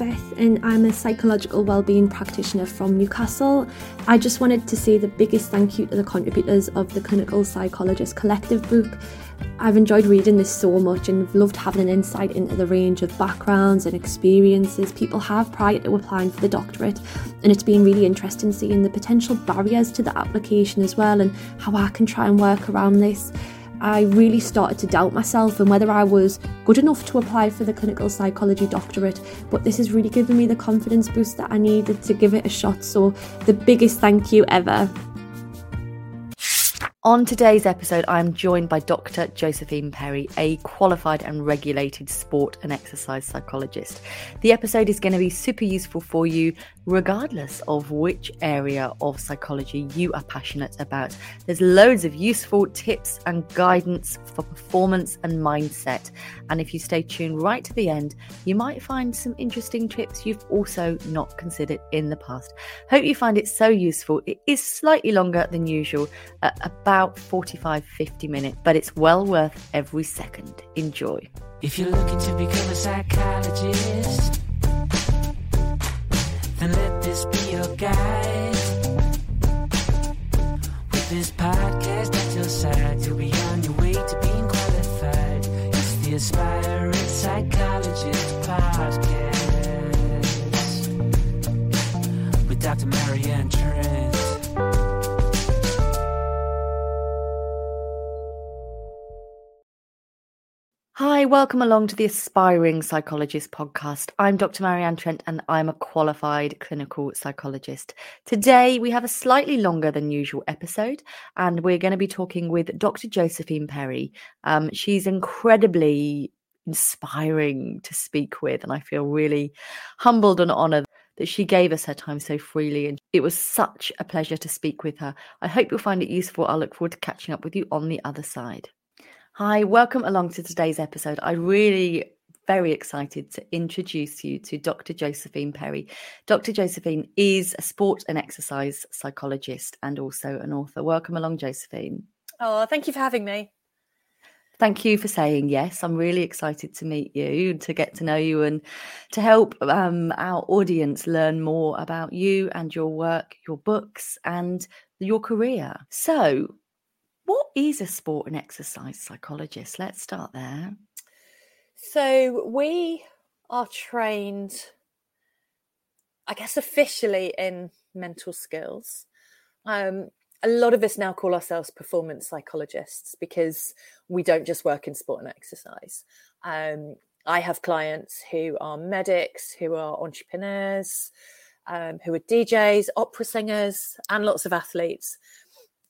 Beth, and I'm a psychological wellbeing practitioner from Newcastle. I just wanted to say the biggest thank you to the contributors of the Clinical Psychologist Collective book. I've enjoyed reading this so much and loved having an insight into the range of backgrounds and experiences people have prior to applying for the doctorate. And it's been really interesting seeing the potential barriers to the application as well and how I can try and work around this. I really started to doubt myself and whether I was good enough to apply for the clinical psychology doctorate. But this has really given me the confidence boost that I needed to give it a shot. So, the biggest thank you ever. On today's episode, I'm joined by Dr. Josephine Perry, a qualified and regulated sport and exercise psychologist. The episode is going to be super useful for you, regardless of which area of psychology you are passionate about. There's loads of useful tips and guidance for performance and mindset. And if you stay tuned right to the end, you might find some interesting tips you've also not considered in the past. Hope you find it so useful. It is slightly longer than usual, at about 45 50 minutes, but it's well worth every second. Enjoy. If you're looking to become a psychologist, then let this be your guide. With this podcast at your side, you'll be on your way to being qualified. It's the Aspiring Psychologist Podcast with Dr. Marianne Trent. Hi, welcome along to the Aspiring Psychologist podcast. I'm Dr. Marianne Trent and I'm a qualified clinical psychologist. Today we have a slightly longer than usual episode and we're going to be talking with Dr. Josephine Perry. Um, she's incredibly inspiring to speak with and I feel really humbled and honored that she gave us her time so freely and it was such a pleasure to speak with her. I hope you'll find it useful. I look forward to catching up with you on the other side. Hi, welcome along to today's episode. I really very excited to introduce you to Dr. Josephine Perry. Dr. Josephine is a sport and exercise psychologist and also an author. Welcome along, Josephine. Oh, thank you for having me. Thank you for saying yes. I'm really excited to meet you, to get to know you, and to help um, our audience learn more about you and your work, your books, and your career. So, what is a sport and exercise psychologist? Let's start there. So, we are trained, I guess, officially in mental skills. Um, a lot of us now call ourselves performance psychologists because we don't just work in sport and exercise. Um, I have clients who are medics, who are entrepreneurs, um, who are DJs, opera singers, and lots of athletes.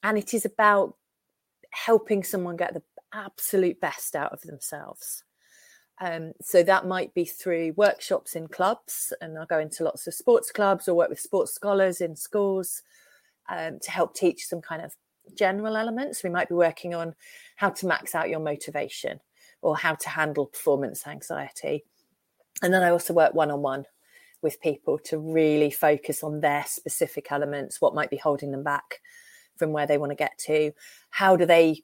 And it is about helping someone get the absolute best out of themselves. Um, so that might be through workshops in clubs, and I'll go into lots of sports clubs or work with sports scholars in schools um, to help teach some kind of general elements. We might be working on how to max out your motivation or how to handle performance anxiety. And then I also work one on one with people to really focus on their specific elements, what might be holding them back from where they want to get to. How do they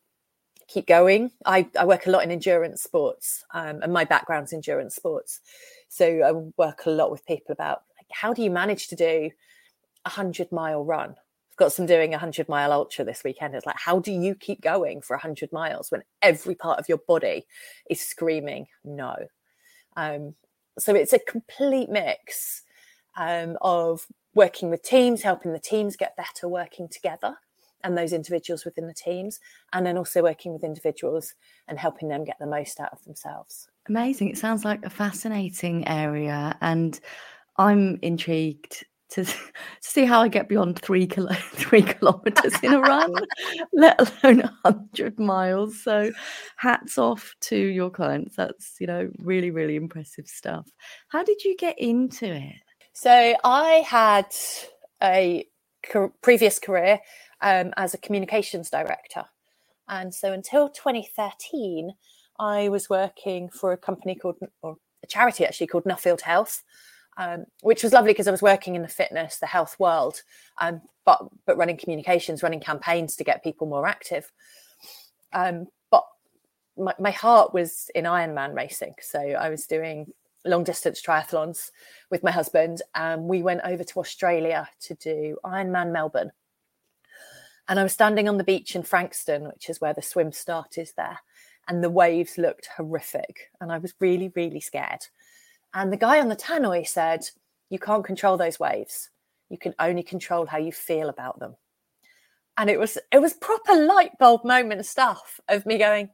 keep going? I, I work a lot in endurance sports, um, and my background's endurance sports. So I work a lot with people about like, how do you manage to do a hundred mile run? I've got some doing a hundred mile ultra this weekend. It's like, how do you keep going for a hundred miles when every part of your body is screaming no? Um, so it's a complete mix um, of working with teams, helping the teams get better working together and those individuals within the teams, and then also working with individuals and helping them get the most out of themselves. Amazing. It sounds like a fascinating area, and I'm intrigued to, to see how I get beyond three kilo, three kilometers in a run, let alone hundred miles. So, hats off to your clients. That's you know really really impressive stuff. How did you get into it? So I had a previous career um, as a communications director. And so until 2013, I was working for a company called, or a charity actually called Nuffield Health, um, which was lovely because I was working in the fitness, the health world, um, but but running communications, running campaigns to get people more active. Um, but my, my heart was in Ironman racing, so I was doing long distance triathlons with my husband, and we went over to Australia to do Ironman Melbourne. And I was standing on the beach in Frankston, which is where the swim start is there, and the waves looked horrific, and I was really, really scared. And the guy on the tannoy said, "You can't control those waves. You can only control how you feel about them." And it was it was proper light bulb moment stuff of me going,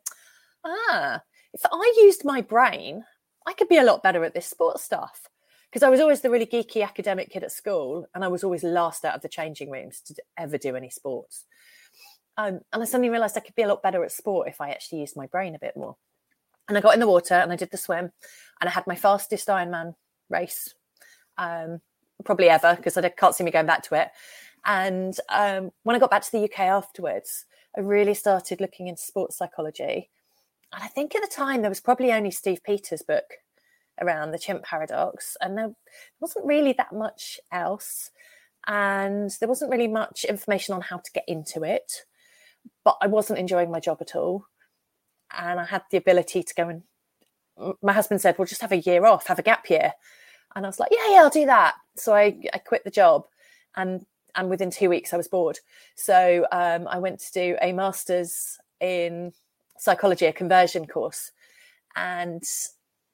"Ah, if I used my brain, I could be a lot better at this sports stuff." Because I was always the really geeky academic kid at school, and I was always last out of the changing rooms to ever do any sports. Um, and I suddenly realised I could be a lot better at sport if I actually used my brain a bit more. And I got in the water and I did the swim, and I had my fastest Ironman race, um, probably ever, because I can't see me going back to it. And um, when I got back to the UK afterwards, I really started looking into sports psychology. And I think at the time there was probably only Steve Peters' book around the chimp paradox, and there wasn't really that much else. And there wasn't really much information on how to get into it, but I wasn't enjoying my job at all. And I had the ability to go and my husband said, Well, just have a year off, have a gap year. And I was like, Yeah, yeah, I'll do that. So I, I quit the job and and within two weeks I was bored. So um, I went to do a master's in psychology, a conversion course. And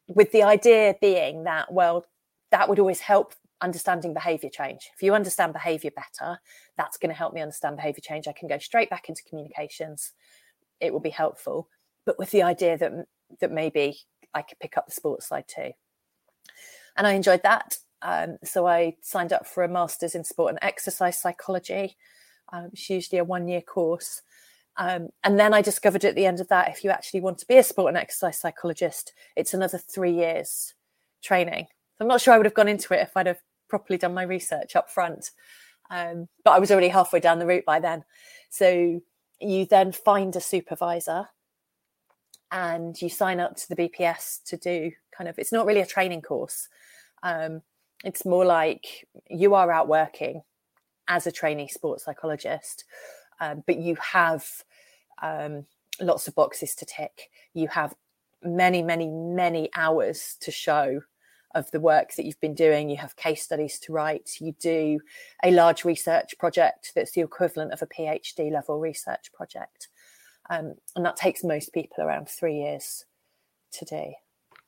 with the idea being that, well, that would always help understanding behavior change. If you understand behavior better, that's going to help me understand behavior change. I can go straight back into communications. It will be helpful. But with the idea that that maybe I could pick up the sports side too. And I enjoyed that. Um, so I signed up for a master's in sport and exercise psychology. Um, it's usually a one year course. Um, and then I discovered at the end of that, if you actually want to be a sport and exercise psychologist, it's another three years training. So I'm not sure I would have gone into it if I'd have properly done my research up front. Um, but I was already halfway down the route by then. So you then find a supervisor and you sign up to the BPS to do kind of, it's not really a training course. Um, it's more like you are out working as a trainee sports psychologist, um, but you have um, lots of boxes to tick. You have many, many, many hours to show of the work that you've been doing. You have case studies to write. You do a large research project that's the equivalent of a PhD level research project. Um, and that takes most people around three years to do.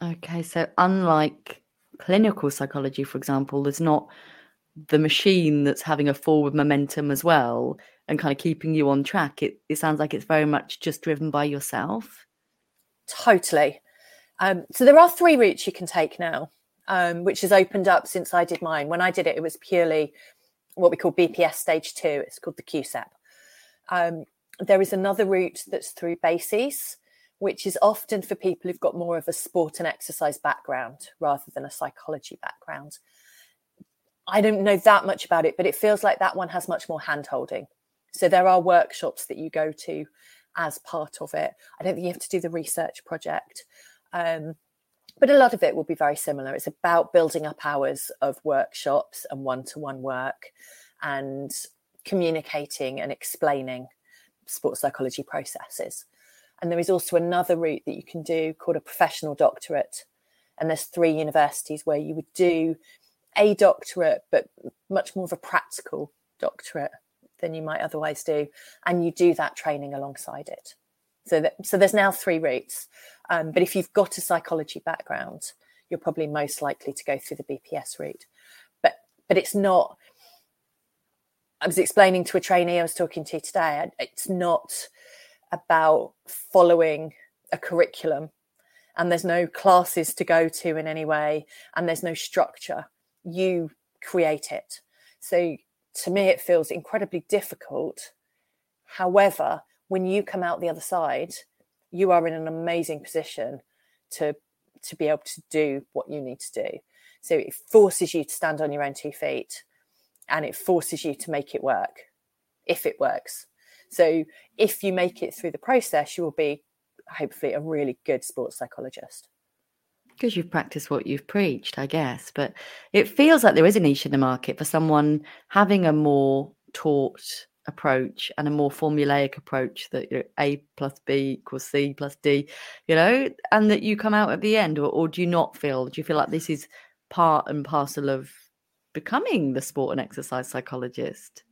Okay, so unlike clinical psychology, for example, there's not the machine that's having a forward momentum as well and kind of keeping you on track. It, it sounds like it's very much just driven by yourself. Totally. Um, so there are three routes you can take now, um, which has opened up since I did mine. When I did it, it was purely what we call BPS stage two. It's called the QSEP. Um, there is another route that's through BASES, which is often for people who've got more of a sport and exercise background rather than a psychology background. I don't know that much about it, but it feels like that one has much more hand holding. So there are workshops that you go to as part of it. I don't think you have to do the research project. Um, but a lot of it will be very similar. It's about building up hours of workshops and one to one work and communicating and explaining sports psychology processes. And there is also another route that you can do called a professional doctorate. And there's three universities where you would do a doctorate, but much more of a practical doctorate than you might otherwise do, and you do that training alongside it. So, that, so there's now three routes. Um, but if you've got a psychology background, you're probably most likely to go through the BPS route. But but it's not. I was explaining to a trainee I was talking to today. It's not about following a curriculum, and there's no classes to go to in any way, and there's no structure. You create it. So to me, it feels incredibly difficult. However, when you come out the other side, you are in an amazing position to to be able to do what you need to do. So it forces you to stand on your own two feet and it forces you to make it work if it works. So if you make it through the process, you will be hopefully a really good sports psychologist because you've practiced what you've preached, I guess. But it feels like there is a niche in the market for someone having a more taught approach and a more formulaic approach that you know, A plus B equals C plus D, you know, and that you come out at the end, or, or do you not feel? Do you feel like this is part and parcel of becoming the sport and exercise psychologist?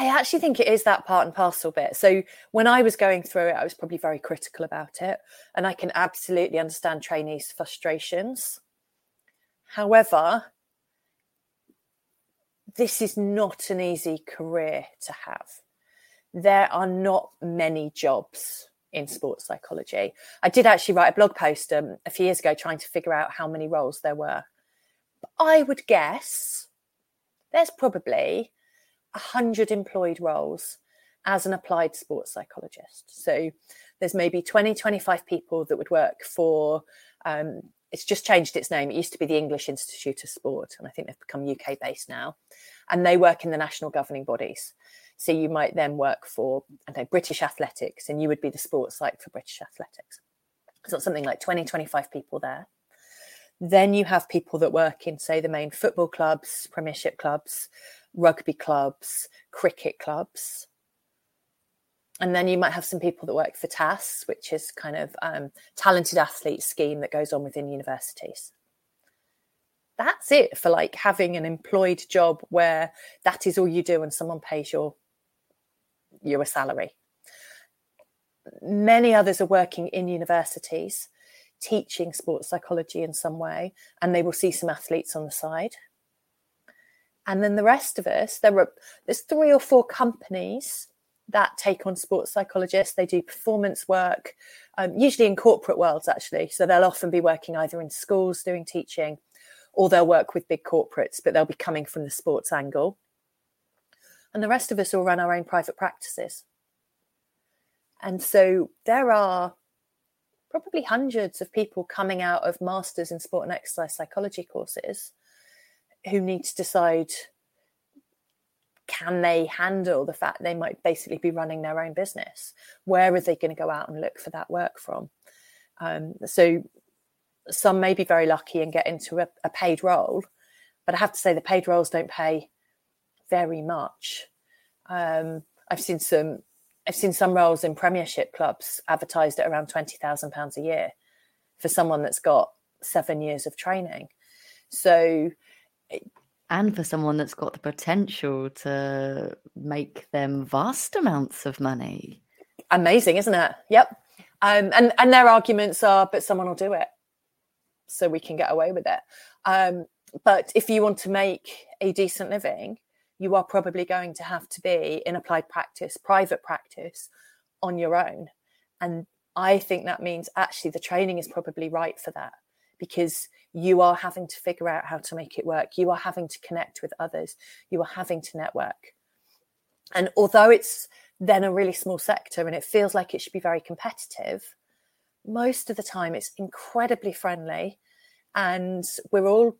I actually think it is that part and parcel bit. So when I was going through it, I was probably very critical about it. And I can absolutely understand trainees' frustrations. However, this is not an easy career to have. There are not many jobs in sports psychology. I did actually write a blog post um, a few years ago trying to figure out how many roles there were. But I would guess there's probably 100 employed roles as an applied sports psychologist. So there's maybe 20, 25 people that would work for, um, it's just changed its name. It used to be the English Institute of Sport, and I think they've become UK based now. And they work in the national governing bodies. So you might then work for, I know, British Athletics, and you would be the sports psych for British Athletics. So it's something like 20, 25 people there. Then you have people that work in, say, the main football clubs, premiership clubs, rugby clubs, cricket clubs. And then you might have some people that work for TASS, which is kind of um, talented athlete scheme that goes on within universities. That's it for like having an employed job where that is all you do and someone pays your you a salary. Many others are working in universities teaching sports psychology in some way, and they will see some athletes on the side. And then the rest of us, there are there's three or four companies that take on sports psychologists. They do performance work, um, usually in corporate worlds, actually. So they'll often be working either in schools doing teaching, or they'll work with big corporates, but they'll be coming from the sports angle. And the rest of us all run our own private practices. And so there are probably hundreds of people coming out of masters in sport and exercise psychology courses who need to decide can they handle the fact they might basically be running their own business? Where are they going to go out and look for that work from? Um, so some may be very lucky and get into a, a paid role but i have to say the paid roles don't pay very much. Um, i've seen some i've seen some roles in premiership clubs advertised at around 20000 pounds a year for someone that's got seven years of training. So and for someone that's got the potential to make them vast amounts of money. Amazing, isn't it? Yep. Um, and and their arguments are, but someone will do it, so we can get away with it. Um, but if you want to make a decent living, you are probably going to have to be in applied practice, private practice, on your own. And I think that means actually the training is probably right for that because you are having to figure out how to make it work. You are having to connect with others. You are having to network. And although it's then a really small sector and it feels like it should be very competitive, most of the time it's incredibly friendly and we're all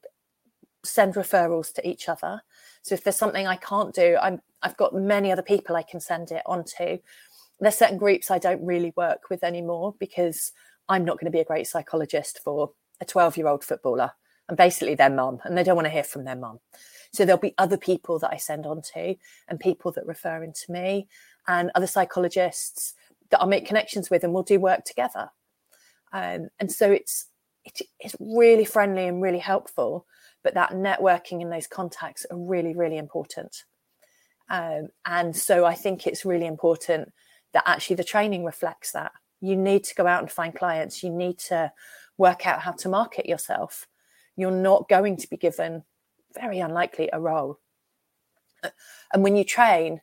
send referrals to each other. So if there's something I can't do, I'm I've got many other people I can send it on to. There's certain groups I don't really work with anymore because I'm not going to be a great psychologist for a 12 year old footballer and basically their mum, and they don't want to hear from their mum. So there'll be other people that I send on to and people that refer into me and other psychologists that I'll make connections with and we'll do work together. Um, and so it's, it, it's really friendly and really helpful, but that networking and those contacts are really, really important. Um, and so I think it's really important that actually the training reflects that. You need to go out and find clients. You need to work out how to market yourself. You're not going to be given, very unlikely, a role. Uh, and when you train,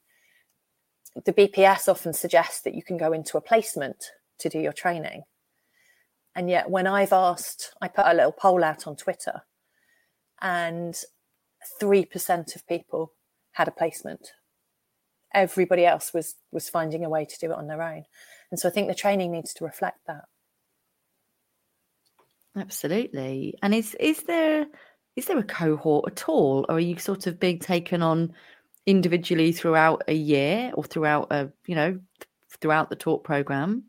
the BPS often suggests that you can go into a placement to do your training. And yet, when I've asked, I put a little poll out on Twitter, and 3% of people had a placement. Everybody else was was finding a way to do it on their own. And so I think the training needs to reflect that. Absolutely. And is is there is there a cohort at all, or are you sort of being taken on individually throughout a year or throughout a you know throughout the talk program?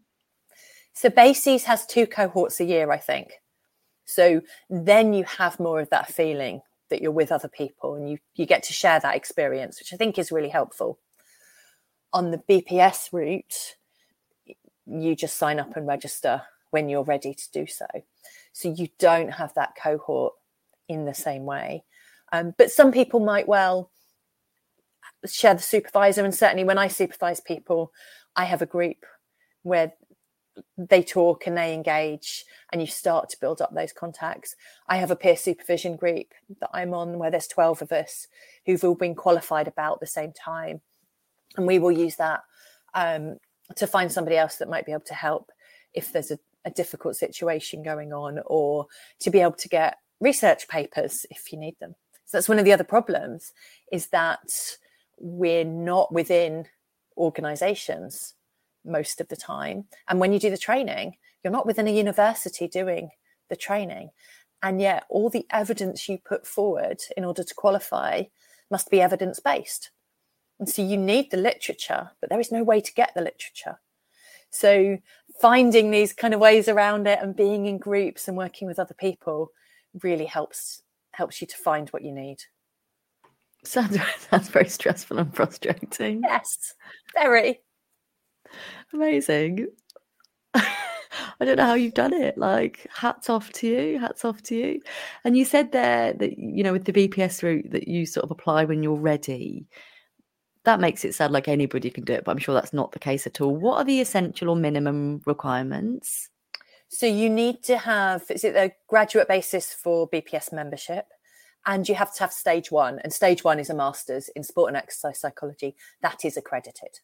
So BASES has two cohorts a year, I think. So then you have more of that feeling that you're with other people and you you get to share that experience, which I think is really helpful. on the BPS route, you just sign up and register when you're ready to do so. So you don't have that cohort in the same way. Um, but some people might well share the supervisor. And certainly when I supervise people, I have a group where they talk and they engage and you start to build up those contacts. I have a peer supervision group that I'm on where there's 12 of us who've all been qualified about the same time. And we will use that um, to find somebody else that might be able to help if there's a, a difficult situation going on or to be able to get research papers if you need them. So that's one of the other problems is that we're not within organizations most of the time. And when you do the training, you're not within a university doing the training. And yet, all the evidence you put forward in order to qualify must be evidence based. And so you need the literature, but there is no way to get the literature. So finding these kind of ways around it and being in groups and working with other people really helps helps you to find what you need. Sounds sounds very stressful and frustrating. Yes, very. Amazing. I don't know how you've done it. Like, hats off to you. Hats off to you. And you said there that, you know, with the BPS route that you sort of apply when you're ready. That makes it sound like anybody can do it, but I'm sure that's not the case at all. What are the essential or minimum requirements? So you need to have, is it a graduate basis for BPS membership? And you have to have stage one. And stage one is a master's in sport and exercise psychology. That is accredited.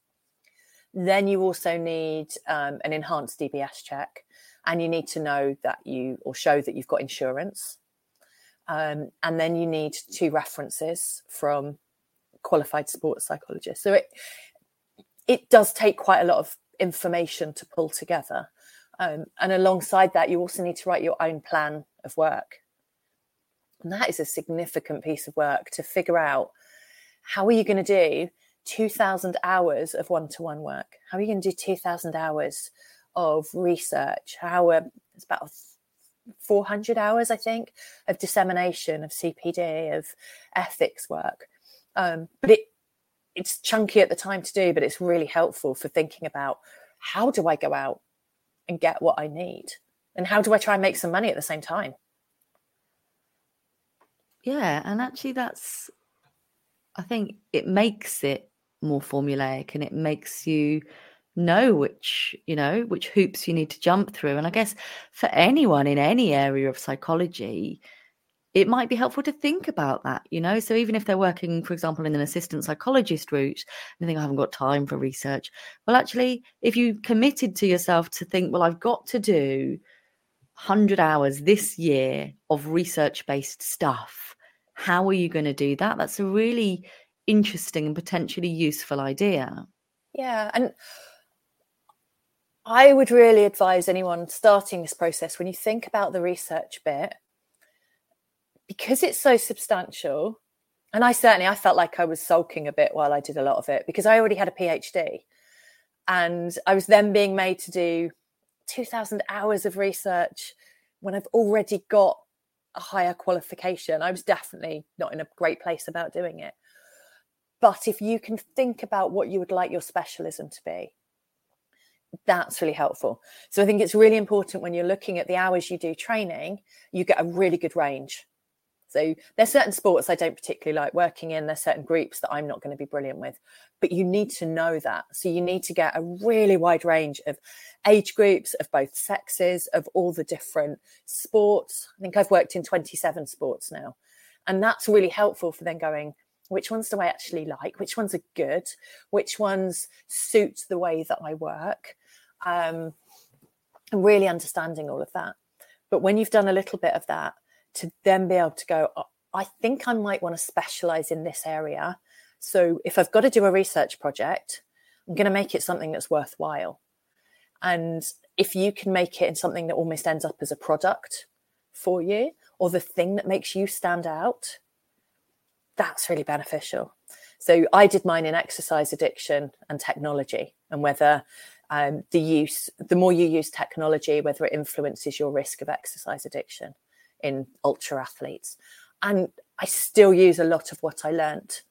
Then you also need um, an enhanced DBS check, and you need to know that you or show that you've got insurance. Um, and then you need two references from qualified sports psychologist. So it it does take quite a lot of information to pull together. Um, and alongside that, you also need to write your own plan of work. And that is a significant piece of work to figure out how are you going to do 2,000 hours of one to one work? How are you going to do 2,000 hours of research? How uh, it's about 400 hours, I think, of dissemination of CPD, of ethics work. Um, but it it's chunky at the time to do, but it's really helpful for thinking about how do I go out and get what I need? And how do I try and make some money at the same time? Yeah, and actually that's I think it makes it more formulaic and it makes you know which you know which hoops you need to jump through and i guess for anyone in any area of psychology it might be helpful to think about that you know so even if they're working for example in an assistant psychologist route and think i haven't got time for research well actually if you committed to yourself to think well i've got to do 100 hours this year of research based stuff how are you going to do that that's a really interesting and potentially useful idea. Yeah. And I would really advise anyone starting this process when you think about the research bit, because it's so substantial. And I certainly I felt like I was sulking a bit while I did a lot of it because I already had a PhD. And I was then being made to do 2000 hours of research when I've already got a higher qualification. I was definitely not in a great place about doing it. But if you can think about what you would like your specialism to be, that's really helpful. So I think it's really important when you're looking at the hours you do training, you get a really good range. So there's certain sports I don't particularly like working in. There's certain groups that I'm not going to be brilliant with, but you need to know that. So you need to get a really wide range of age groups, of both sexes, of all the different sports. I think I've worked in 27 sports now, and that's really helpful for then going which ones do I actually like? Which ones are good? Which ones suit the way that I work? Um, and really understanding all of that. But when you've done a little bit of that, to then be able to go, oh, I think I might want to specialize in this area. So if I've got to do a research project, I'm going to make it something that's worthwhile. And if you can make it in something that almost ends up as a product for you or the thing that makes you stand out, that's really beneficial. So I did mine in exercise addiction and technology, and whether um, the use, the more you use technology, whether it influences your risk of exercise addiction in ultra athletes. And I still use a lot of what I learnt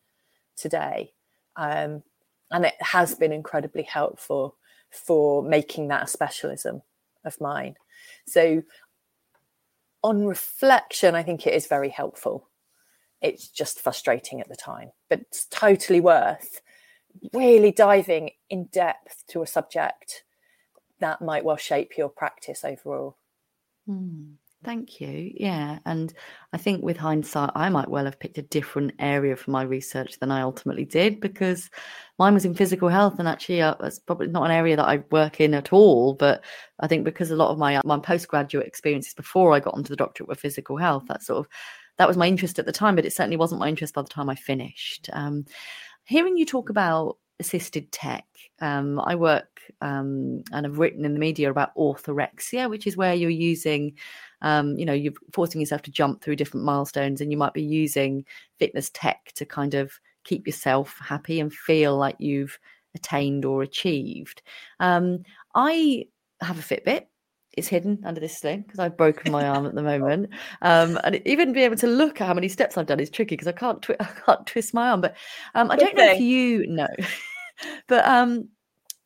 today. Um, and it has been incredibly helpful for making that a specialism of mine. So, on reflection, I think it is very helpful. It's just frustrating at the time, but it's totally worth really diving in depth to a subject that might well shape your practice overall. Hmm. Thank you. Yeah. And I think with hindsight, I might well have picked a different area for my research than I ultimately did because mine was in physical health. And actually, uh, that's probably not an area that I work in at all. But I think because a lot of my, my postgraduate experiences before I got onto the doctorate were physical health, that sort of, that was my interest at the time, but it certainly wasn't my interest by the time I finished. Um, hearing you talk about assisted tech. Um, I work um, and have written in the media about orthorexia, which is where you're using, um, you know, you're forcing yourself to jump through different milestones, and you might be using fitness tech to kind of keep yourself happy and feel like you've attained or achieved. Um, I have a Fitbit it's hidden under this sling because I've broken my arm at the moment. Um, and even being able to look at how many steps I've done is tricky because I can't twi- I can't twist my arm. But um, I don't know if you know, but um,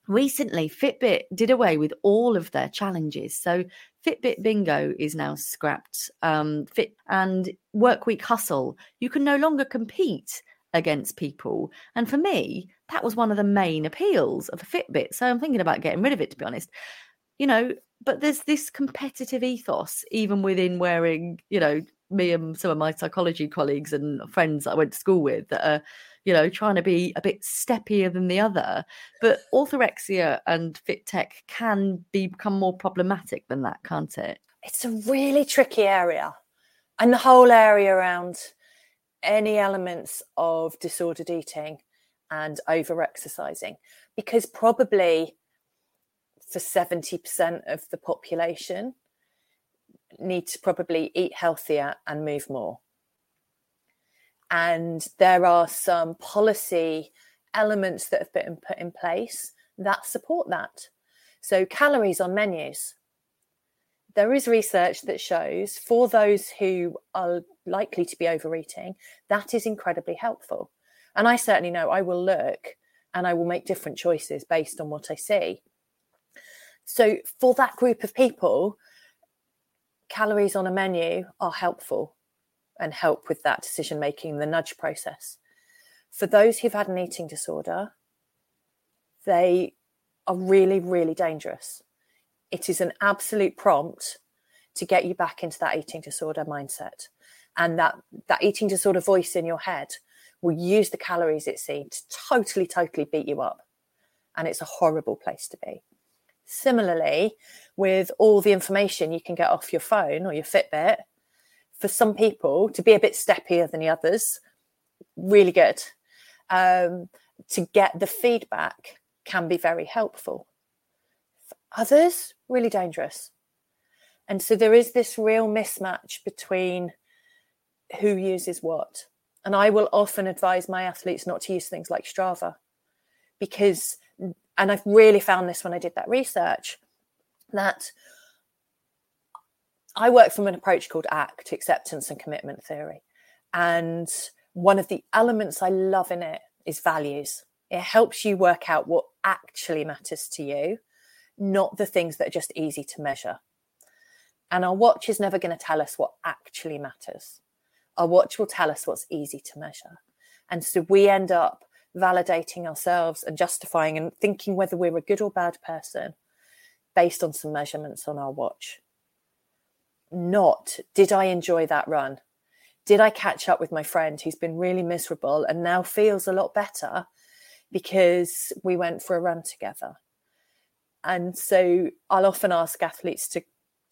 recently Fitbit did away with all of their challenges. So Fitbit Bingo is now scrapped. Um, Fit and Workweek Hustle, you can no longer compete against people. And for me, that was one of the main appeals of a Fitbit. So I'm thinking about getting rid of it, to be honest. You know, but there's this competitive ethos even within wearing you know me and some of my psychology colleagues and friends I went to school with that are you know trying to be a bit steppier than the other. But orthorexia and fit tech can become more problematic than that can't it? It's a really tricky area and the whole area around any elements of disordered eating and over exercising because probably for 70% of the population need to probably eat healthier and move more. And there are some policy elements that have been put in place that support that. So, calories on menus. There is research that shows for those who are likely to be overeating, that is incredibly helpful. And I certainly know I will look and I will make different choices based on what I see. So for that group of people, calories on a menu are helpful and help with that decision making, the nudge process. For those who've had an eating disorder, they are really, really dangerous. It is an absolute prompt to get you back into that eating disorder mindset. And that, that eating disorder voice in your head will use the calories it sees to totally, totally beat you up. And it's a horrible place to be. Similarly, with all the information you can get off your phone or your Fitbit, for some people to be a bit steppier than the others, really good. Um, to get the feedback can be very helpful. For others, really dangerous. And so there is this real mismatch between who uses what. And I will often advise my athletes not to use things like Strava because and I've really found this when I did that research that I work from an approach called ACT, acceptance and commitment theory. And one of the elements I love in it is values. It helps you work out what actually matters to you, not the things that are just easy to measure. And our watch is never going to tell us what actually matters. Our watch will tell us what's easy to measure. And so we end up validating ourselves and justifying and thinking whether we're a good or bad person based on some measurements on our watch. Not, did I enjoy that run? Did I catch up with my friend who's been really miserable and now feels a lot better because we went for a run together? And so I'll often ask athletes to,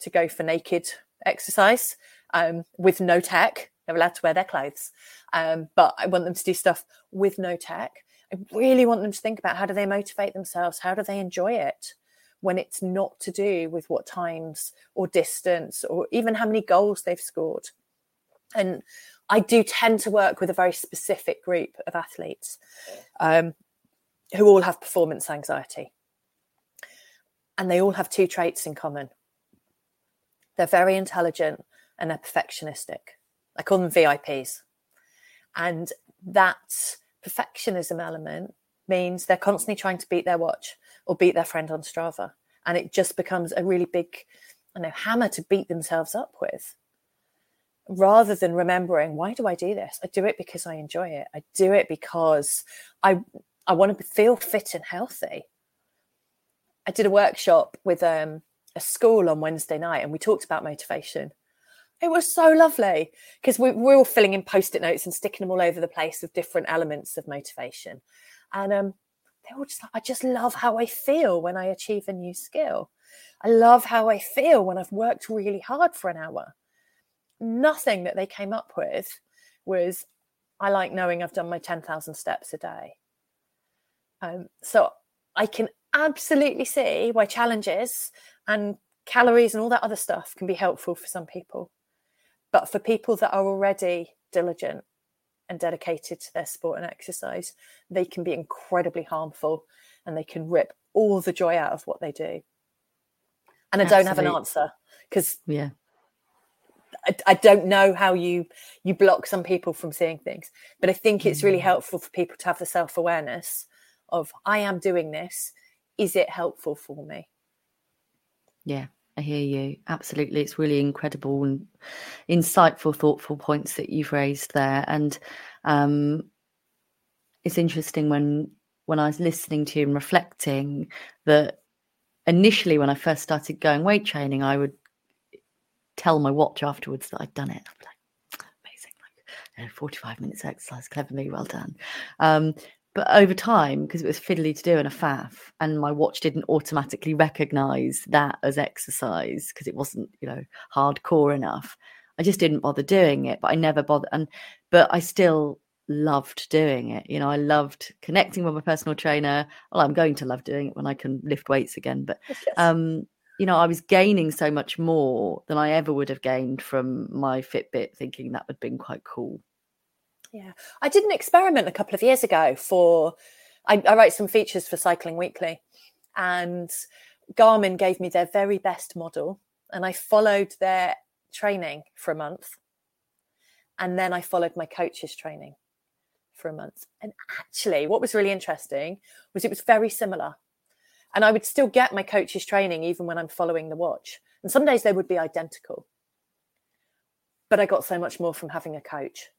to go for naked exercise um, with no tech they're allowed to wear their clothes. Um, but I want them to do stuff with no tech. I really want them to think about how do they motivate themselves? How do they enjoy it when it's not to do with what times or distance or even how many goals they've scored? And I do tend to work with a very specific group of athletes um, who all have performance anxiety. And they all have two traits in common they're very intelligent and they're perfectionistic. I call them VIPs. And that perfectionism element means they're constantly trying to beat their watch or beat their friend on Strava. And it just becomes a really big, I know, hammer to beat themselves up with. Rather than remembering, why do I do this? I do it because I enjoy it. I do it because I I want to feel fit and healthy. I did a workshop with um, a school on Wednesday night and we talked about motivation. It was so lovely because we, we're all filling in post it notes and sticking them all over the place with different elements of motivation. And um, they were just like, I just love how I feel when I achieve a new skill. I love how I feel when I've worked really hard for an hour. Nothing that they came up with was, I like knowing I've done my 10,000 steps a day. Um, so I can absolutely see why challenges and calories and all that other stuff can be helpful for some people. But for people that are already diligent and dedicated to their sport and exercise, they can be incredibly harmful and they can rip all the joy out of what they do. And I don't have an answer because yeah, I, I, don't know how you you block some people from seeing things, but I think it's really mm. helpful for people to have the self awareness of I am doing this. Is it helpful for me? Yeah, I hear you. Absolutely. It's really incredible and insightful, thoughtful points that you've raised there. And um, it's interesting when when I was listening to you and reflecting that initially when I first started going weight training, I would tell my watch afterwards that I'd done it. I'd be like, amazing, like you know, 45 minutes exercise, clever me, well done. Um, but over time, because it was fiddly to do in a faff, and my watch didn't automatically recognize that as exercise because it wasn't, you know, hardcore enough. I just didn't bother doing it. But I never bothered, and but I still loved doing it. You know, I loved connecting with my personal trainer. Well, I'm going to love doing it when I can lift weights again. But yes. um, you know, I was gaining so much more than I ever would have gained from my Fitbit, thinking that would have been quite cool. Yeah, I did an experiment a couple of years ago for. I, I write some features for Cycling Weekly, and Garmin gave me their very best model, and I followed their training for a month, and then I followed my coach's training for a month. And actually, what was really interesting was it was very similar. And I would still get my coach's training even when I'm following the watch. And some days they would be identical. But I got so much more from having a coach.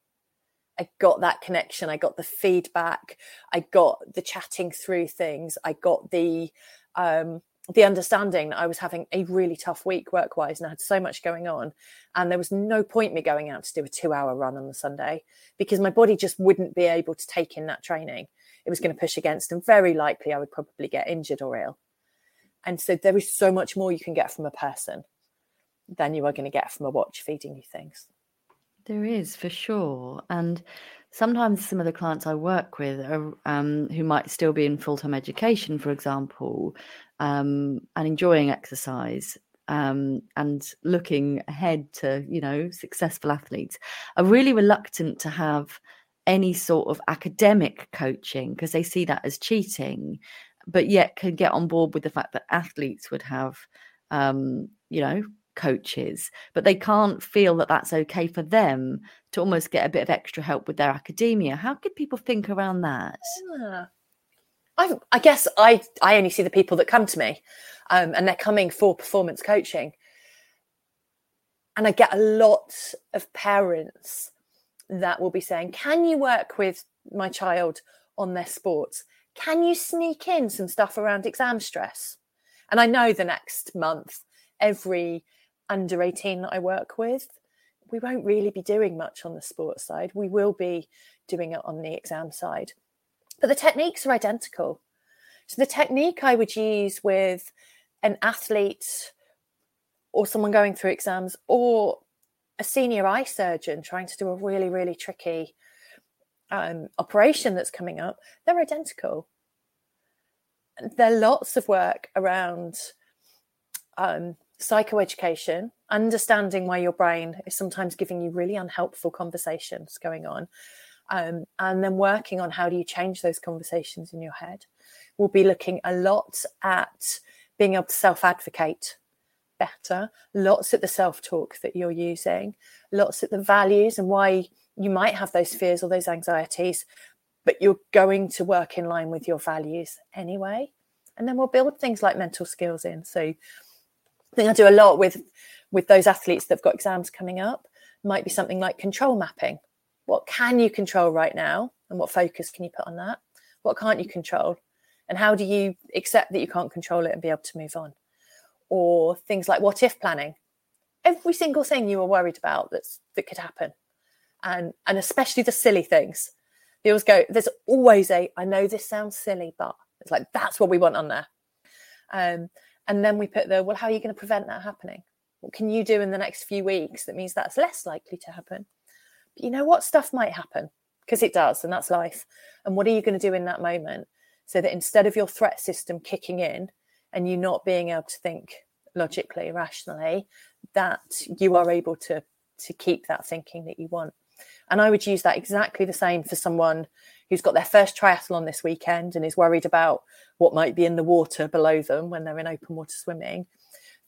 I got that connection. I got the feedback. I got the chatting through things. I got the um, the understanding that I was having a really tough week work wise and I had so much going on. And there was no point me going out to do a two hour run on the Sunday because my body just wouldn't be able to take in that training. It was going to push against, and very likely I would probably get injured or ill. And so there is so much more you can get from a person than you are going to get from a watch feeding you things. There is for sure. And sometimes some of the clients I work with are, um, who might still be in full time education, for example, um, and enjoying exercise um, and looking ahead to, you know, successful athletes are really reluctant to have any sort of academic coaching because they see that as cheating, but yet can get on board with the fact that athletes would have, um, you know, coaches, but they can't feel that that's okay for them to almost get a bit of extra help with their academia. How could people think around that? Yeah. I, I guess I I only see the people that come to me, um, and they're coming for performance coaching, and I get a lot of parents that will be saying, "Can you work with my child on their sports? Can you sneak in some stuff around exam stress?" And I know the next month, every under 18 that I work with, we won't really be doing much on the sports side. We will be doing it on the exam side. But the techniques are identical. So the technique I would use with an athlete or someone going through exams or a senior eye surgeon trying to do a really, really tricky um, operation that's coming up, they're identical. There are lots of work around um, psychoeducation, understanding why your brain is sometimes giving you really unhelpful conversations going on, um, and then working on how do you change those conversations in your head. We'll be looking a lot at being able to self advocate better, lots at the self talk that you're using, lots at the values and why you might have those fears or those anxieties, but you're going to work in line with your values anyway. And then we'll build things like mental skills in. So I think I do a lot with with those athletes that've got exams coming up. Might be something like control mapping. What can you control right now? And what focus can you put on that? What can't you control? And how do you accept that you can't control it and be able to move on? Or things like what if planning. Every single thing you were worried about that's that could happen. And and especially the silly things. They always go, there's always a, I know this sounds silly, but it's like that's what we want on there. Um, and then we put the, well, how are you going to prevent that happening? What can you do in the next few weeks that means that's less likely to happen? But you know what stuff might happen because it does, and that's life. And what are you going to do in that moment so that instead of your threat system kicking in and you not being able to think logically, rationally, that you are able to to keep that thinking that you want. And I would use that exactly the same for someone who's got their first triathlon this weekend and is worried about what might be in the water below them when they're in open water swimming,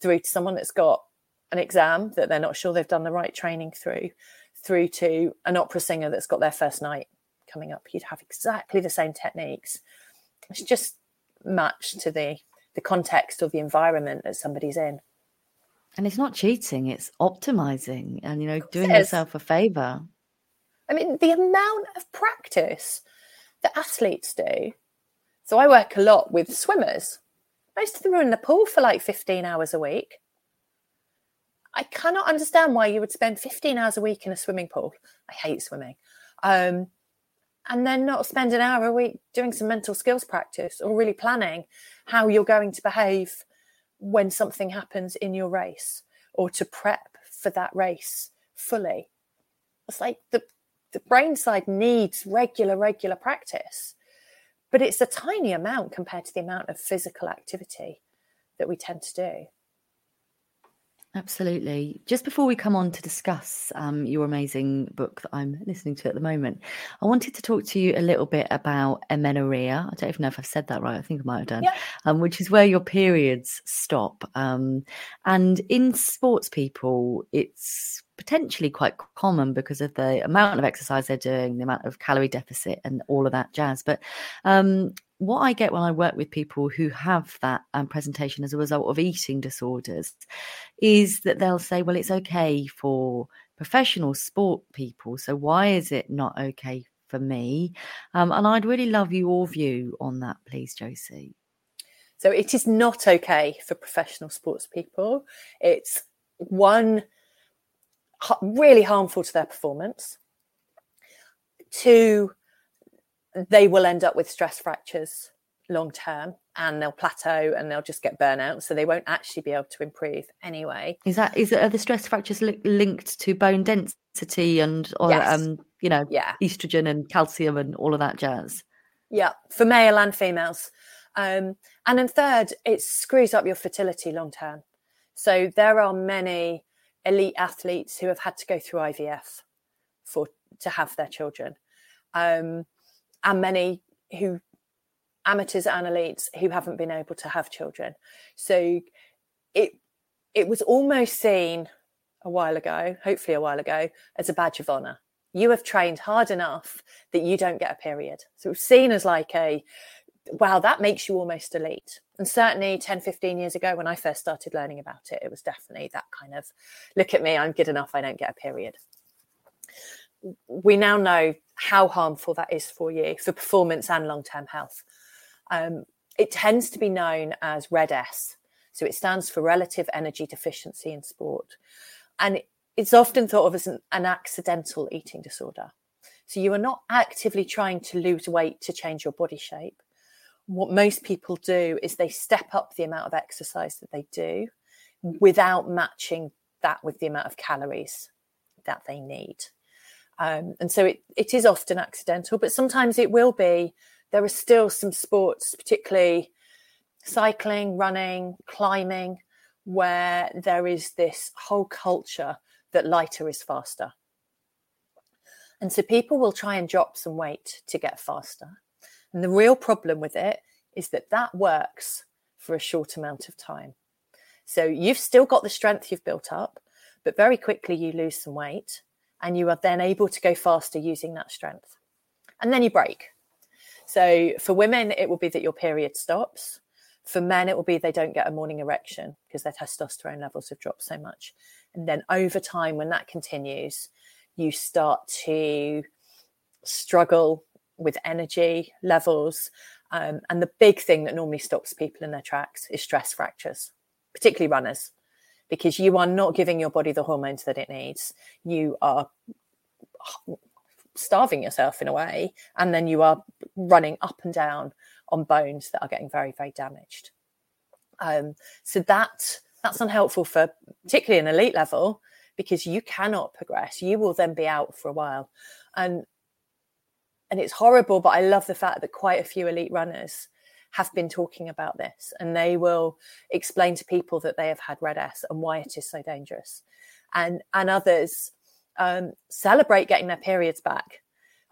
through to someone that's got an exam that they're not sure they've done the right training through, through to an opera singer that's got their first night coming up. You'd have exactly the same techniques. It's just matched to the the context or the environment that somebody's in. And it's not cheating, it's optimizing and you know, doing yourself a favor. I mean, the amount of practice that athletes do. So I work a lot with swimmers. Most of them are in the pool for like 15 hours a week. I cannot understand why you would spend 15 hours a week in a swimming pool. I hate swimming. Um, and then not spend an hour a week doing some mental skills practice or really planning how you're going to behave when something happens in your race or to prep for that race fully. It's like the the brain side needs regular, regular practice, but it's a tiny amount compared to the amount of physical activity that we tend to do. Absolutely. Just before we come on to discuss um, your amazing book that I'm listening to at the moment, I wanted to talk to you a little bit about amenorrhea. I don't even know if I've said that right. I think I might have done. Yeah. Um, which is where your periods stop. Um, and in sports people, it's potentially quite common because of the amount of exercise they're doing, the amount of calorie deficit, and all of that jazz. But um, what I get when I work with people who have that um, presentation as a result of eating disorders is that they'll say, well, it's okay for professional sport people. So why is it not okay for me? Um, and I'd really love your view on that, please, Josie. So it is not okay for professional sports people. It's one really harmful to their performance. Two, they will end up with stress fractures long term and they'll plateau and they'll just get burnout so they won't actually be able to improve anyway. Is that is are the stress fractures li- linked to bone density and or yes. um you know yeah. estrogen and calcium and all of that jazz? Yeah for male and females. Um and then third it screws up your fertility long term. So there are many elite athletes who have had to go through IVF for to have their children, um, and many who amateurs and elites who haven't been able to have children. So it it was almost seen a while ago, hopefully a while ago, as a badge of honor. You have trained hard enough that you don't get a period. So it's seen as like a wow, that makes you almost elite. And certainly 10, 15 years ago, when I first started learning about it, it was definitely that kind of look at me, I'm good enough, I don't get a period. We now know how harmful that is for you for performance and long term health. Um, it tends to be known as RED-S. So it stands for relative energy deficiency in sport. And it's often thought of as an, an accidental eating disorder. So you are not actively trying to lose weight to change your body shape what most people do is they step up the amount of exercise that they do without matching that with the amount of calories that they need. Um, and so it, it is often accidental, but sometimes it will be. There are still some sports, particularly cycling, running, climbing, where there is this whole culture that lighter is faster. And so people will try and drop some weight to get faster. And the real problem with it is that that works for a short amount of time. So you've still got the strength you've built up, but very quickly you lose some weight and you are then able to go faster using that strength. And then you break. So for women, it will be that your period stops. For men, it will be they don't get a morning erection because their testosterone levels have dropped so much. And then over time, when that continues, you start to struggle with energy levels. Um, and the big thing that normally stops people in their tracks is stress fractures, particularly runners, because you are not giving your body the hormones that it needs. You are starving yourself in a way, and then you are running up and down on bones that are getting very, very damaged. Um, so that that's unhelpful for particularly an elite level because you cannot progress. You will then be out for a while, and and it's horrible. But I love the fact that quite a few elite runners have been talking about this, and they will explain to people that they have had RED-S and why it is so dangerous, and and others um, celebrate getting their periods back.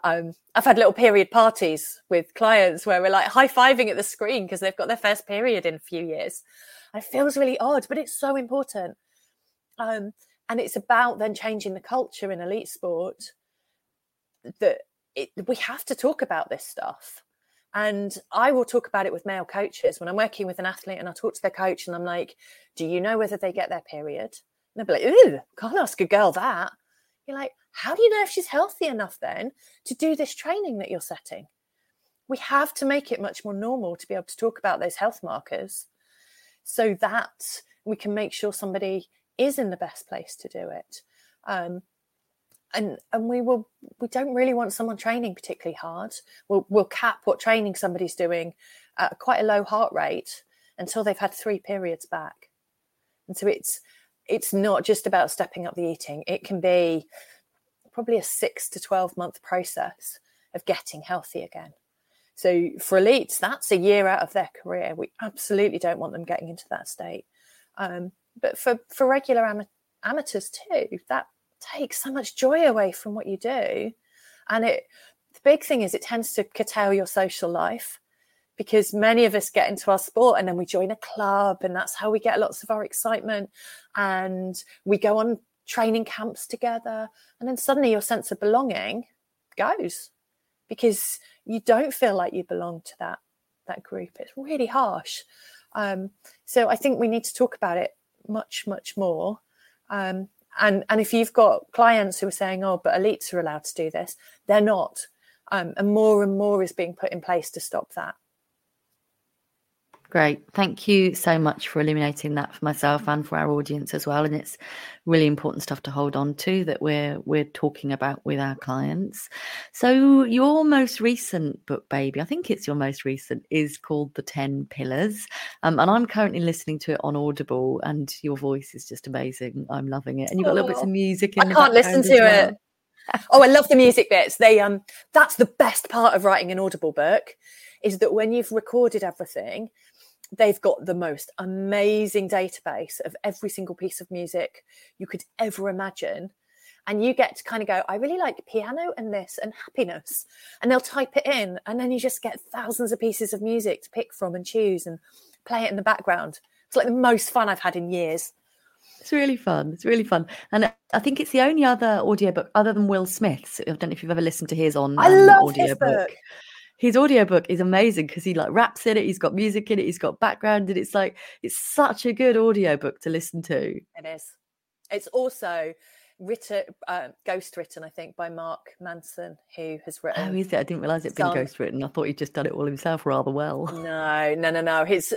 Um, I've had little period parties with clients where we're like high fiving at the screen because they've got their first period in a few years. It feels really odd, but it's so important. Um, and it's about then changing the culture in elite sport that it, we have to talk about this stuff. And I will talk about it with male coaches when I'm working with an athlete and I talk to their coach and I'm like, Do you know whether they get their period? And they'll be like, Ew, can't ask a girl that. You're like, how do you know if she's healthy enough then to do this training that you're setting? We have to make it much more normal to be able to talk about those health markers so that we can make sure somebody is in the best place to do it. Um, and and we will we don't really want someone training particularly hard. We'll we'll cap what training somebody's doing at quite a low heart rate until they've had three periods back. And so it's it's not just about stepping up the eating. It can be probably a six to 12 month process of getting healthy again. So for elites, that's a year out of their career. We absolutely don't want them getting into that state. Um, but for, for regular am- amateurs too, that takes so much joy away from what you do. And it, the big thing is it tends to curtail your social life because many of us get into our sport and then we join a club and that's how we get lots of our excitement. And we go on training camps together and then suddenly your sense of belonging goes because you don't feel like you belong to that that group. It's really harsh. Um, so i think we need to talk about it much much more. Um, and and if you've got clients who are saying oh but elites are allowed to do this they're not. Um, and more and more is being put in place to stop that Great. Thank you so much for illuminating that for myself and for our audience as well. And it's really important stuff to hold on to that we're we're talking about with our clients. So your most recent book, baby, I think it's your most recent, is called The Ten Pillars. Um, and I'm currently listening to it on Audible, and your voice is just amazing. I'm loving it. And you've got oh, little bits of music in I can't listen to well. it. oh, I love the music bits. They um that's the best part of writing an Audible book is that when you've recorded everything they've got the most amazing database of every single piece of music you could ever imagine and you get to kind of go i really like piano and this and happiness and they'll type it in and then you just get thousands of pieces of music to pick from and choose and play it in the background it's like the most fun i've had in years it's really fun. It's really fun. And I think it's the only other audiobook other than Will Smith's. I don't know if you've ever listened to his on I um, love audiobook. His book his audiobook is amazing because he like raps in it, he's got music in it, he's got background, and it's like it's such a good audiobook to listen to. It is. It's also written, uh, ghost written, I think, by Mark Manson, who has written. Oh, is it? I didn't realize it'd been ghost written. I thought he'd just done it all himself rather well. No, no, no, no. He's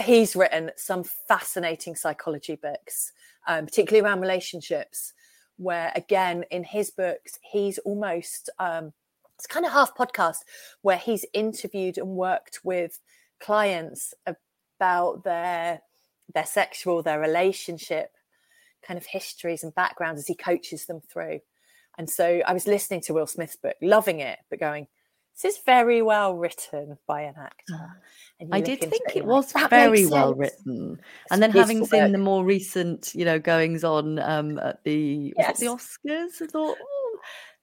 he's written some fascinating psychology books, um, particularly around relationships. Where again, in his books, he's almost um, it's kind of half podcast where he's interviewed and worked with clients about their their sexual their relationship kind of histories and backgrounds as he coaches them through and so i was listening to will smith's book loving it but going this is very well written by an actor ah. I did think it, it was very well written. And then having seen the more recent, you know, goings on um, at the yes. the Oscars, I thought,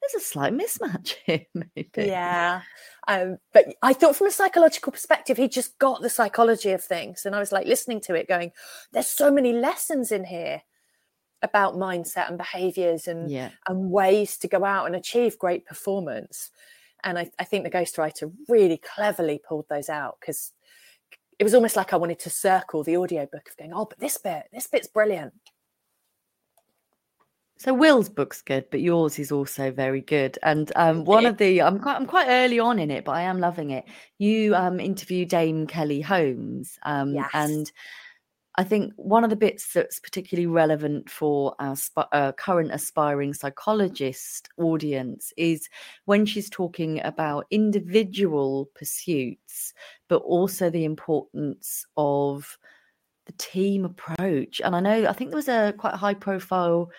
there's a slight mismatch here, maybe. Yeah. Um, but I thought from a psychological perspective, he just got the psychology of things. And I was like listening to it going, there's so many lessons in here about mindset and behaviors and, yeah. and ways to go out and achieve great performance. And I, I think the ghostwriter really cleverly pulled those out because it was almost like I wanted to circle the audiobook of going, oh, but this bit, this bit's brilliant. So Will's book's good, but yours is also very good. And um, one of the I'm quite I'm quite early on in it, but I am loving it. You um, interview Dame Kelly Holmes, um, Yes. and I think one of the bits that's particularly relevant for our sp- uh, current aspiring psychologist audience is when she's talking about individual pursuits, but also the importance of the team approach. And I know I think there was a quite high profile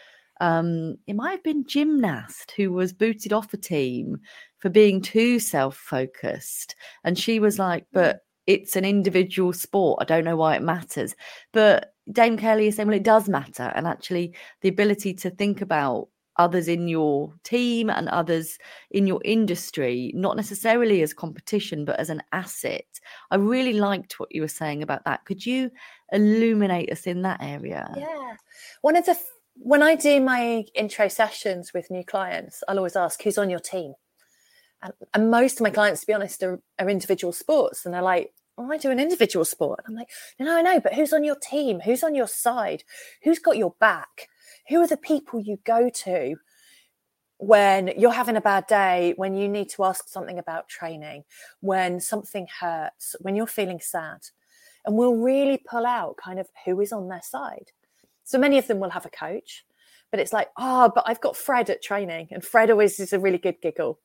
um, it might have been gymnast who was booted off a team for being too self-focused and she was like but it's an individual sport i don't know why it matters. But dame kelly is saying well it does matter and actually the ability to think about others in your team and others in your industry not necessarily as competition but as an asset. I really liked what you were saying about that. Could you illuminate us in that area? Yeah. One of the, when I do my intro sessions with new clients, I'll always ask who's on your team. And, and most of my clients, to be honest, are, are individual sports. And they're like, well, I do an individual sport. And I'm like, no, I know, but who's on your team? Who's on your side? Who's got your back? Who are the people you go to when you're having a bad day, when you need to ask something about training, when something hurts, when you're feeling sad? And we'll really pull out kind of who is on their side. So many of them will have a coach, but it's like, oh, but I've got Fred at training, and Fred always is a really good giggle.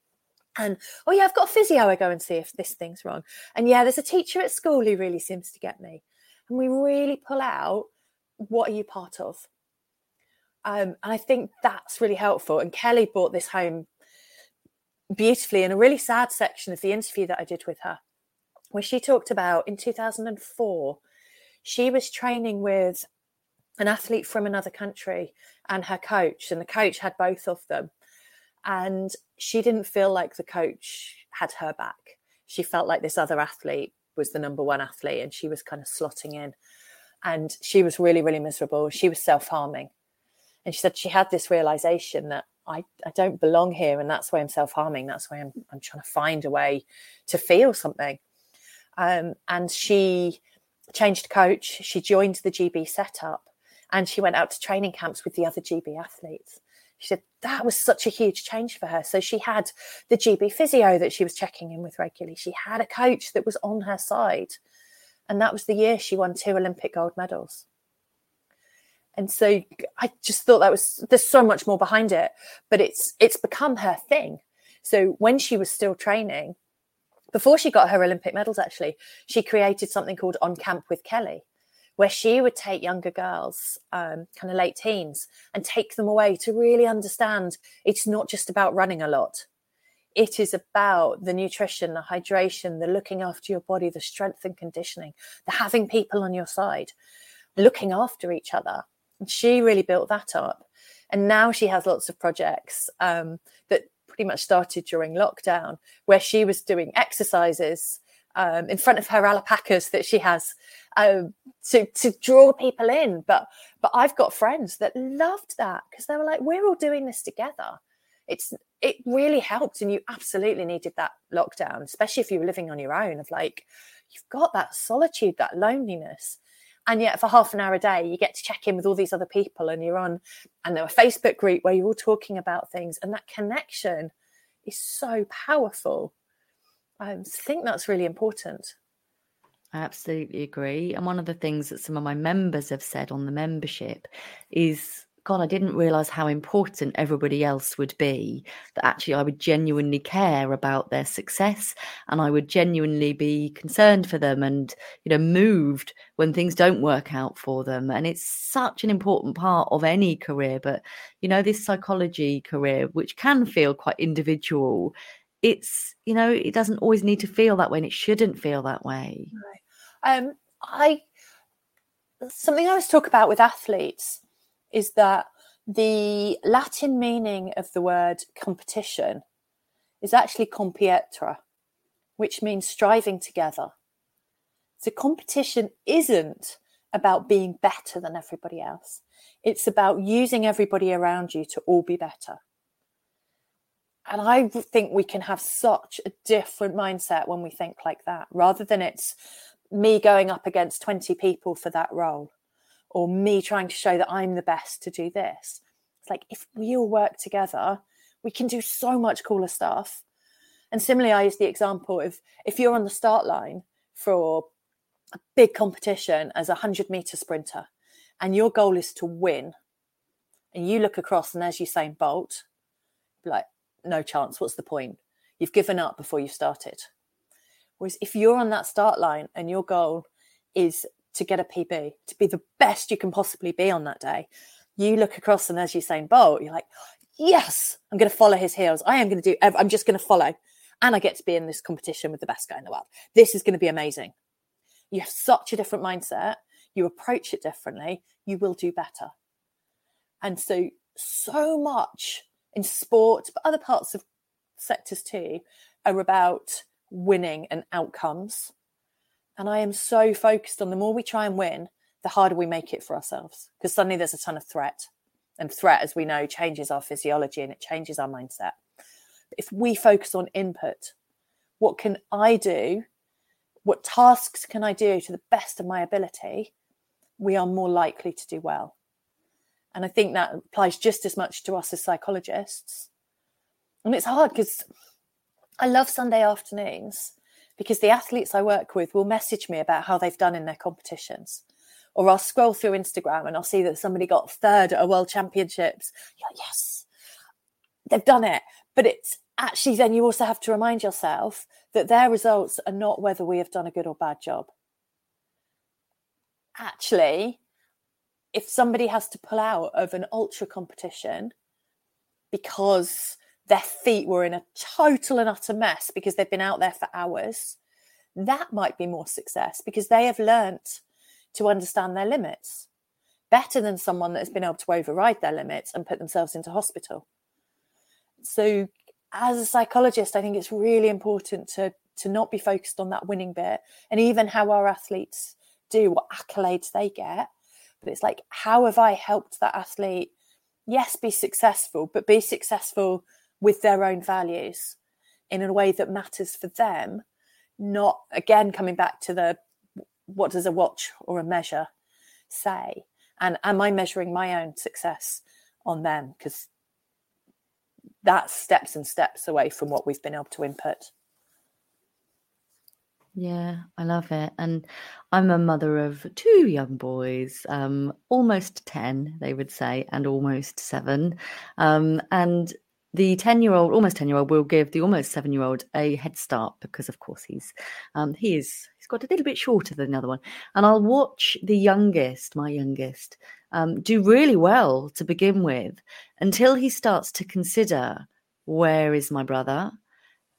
And oh yeah, I've got a physio. I go and see if this thing's wrong. And yeah, there's a teacher at school who really seems to get me. And we really pull out what are you part of. Um, and I think that's really helpful. And Kelly brought this home beautifully in a really sad section of the interview that I did with her, where she talked about in 2004, she was training with an athlete from another country and her coach, and the coach had both of them. And she didn't feel like the coach had her back. She felt like this other athlete was the number one athlete and she was kind of slotting in. And she was really, really miserable. She was self harming. And she said she had this realization that I, I don't belong here and that's why I'm self harming. That's why I'm, I'm trying to find a way to feel something. Um, and she changed coach. She joined the GB setup and she went out to training camps with the other GB athletes. She said that was such a huge change for her. So she had the GB physio that she was checking in with regularly. She had a coach that was on her side. And that was the year she won two Olympic gold medals. And so I just thought that was there's so much more behind it, but it's it's become her thing. So when she was still training, before she got her Olympic medals, actually, she created something called On Camp with Kelly, where she would take younger girls, um, kind of late teens, and take them away to really understand it's not just about running a lot. It is about the nutrition, the hydration, the looking after your body, the strength and conditioning, the having people on your side, looking after each other. And she really built that up. And now she has lots of projects um, that pretty much started during lockdown, where she was doing exercises um, in front of her alpacas that she has um, to to draw people in. But but I've got friends that loved that because they were like, we're all doing this together. It's it really helped, and you absolutely needed that lockdown, especially if you were living on your own. Of like, you've got that solitude, that loneliness. And yet, for half an hour a day, you get to check in with all these other people, and you're on, and there a Facebook group where you're all talking about things, and that connection is so powerful. I think that's really important. I absolutely agree. And one of the things that some of my members have said on the membership is God, I didn't realize how important everybody else would be. That actually I would genuinely care about their success and I would genuinely be concerned for them and, you know, moved when things don't work out for them. And it's such an important part of any career. But, you know, this psychology career, which can feel quite individual, it's, you know, it doesn't always need to feel that way and it shouldn't feel that way. Um, I something I always talk about with athletes is that the Latin meaning of the word competition is actually compietra, which means striving together. So competition isn't about being better than everybody else. It's about using everybody around you to all be better. and I think we can have such a different mindset when we think like that, rather than it's me going up against 20 people for that role or me trying to show that I'm the best to do this. It's like if we all work together, we can do so much cooler stuff. And similarly, I use the example of if you're on the start line for a big competition as a 100 meter sprinter and your goal is to win, and you look across and there's Usain Bolt, like, no chance. What's the point? You've given up before you started. Whereas if you're on that start line and your goal is to get a PB, to be the best you can possibly be on that day, you look across and as Usain Bolt, you're like, yes, I'm going to follow his heels. I am going to do, I'm just going to follow. And I get to be in this competition with the best guy in the world. This is going to be amazing. You have such a different mindset. You approach it differently. You will do better. And so, so much in sport, but other parts of sectors too, are about winning and outcomes. And I am so focused on the more we try and win, the harder we make it for ourselves because suddenly there's a ton of threat. And threat, as we know, changes our physiology and it changes our mindset. But if we focus on input, what can I do? What tasks can I do to the best of my ability? We are more likely to do well. And I think that applies just as much to us as psychologists. And it's hard because I love Sunday afternoons because the athletes I work with will message me about how they've done in their competitions. Or I'll scroll through Instagram and I'll see that somebody got third at a world championships. Like, yes, they've done it. But it's actually then you also have to remind yourself that their results are not whether we have done a good or bad job. Actually, if somebody has to pull out of an ultra competition because their feet were in a total and utter mess because they've been out there for hours, that might be more success because they have learnt to understand their limits better than someone that has been able to override their limits and put themselves into hospital. So, as a psychologist, I think it's really important to to not be focused on that winning bit and even how our athletes do, what accolades they get, but it's like, how have I helped that athlete, yes, be successful, but be successful with their own values in a way that matters for them, not again coming back to the what does a watch or a measure say? And am I measuring my own success on them? Because that's steps and steps away from what we've been able to input. Yeah, I love it. And I'm a mother of two young boys, um, almost 10, they would say, and almost seven. Um, and the 10 year old, almost 10 year old, will give the almost seven year old a head start because, of course, he's um, he is he's got a little bit shorter than the other one. And I'll watch the youngest, my youngest, um, do really well to begin with until he starts to consider where is my brother.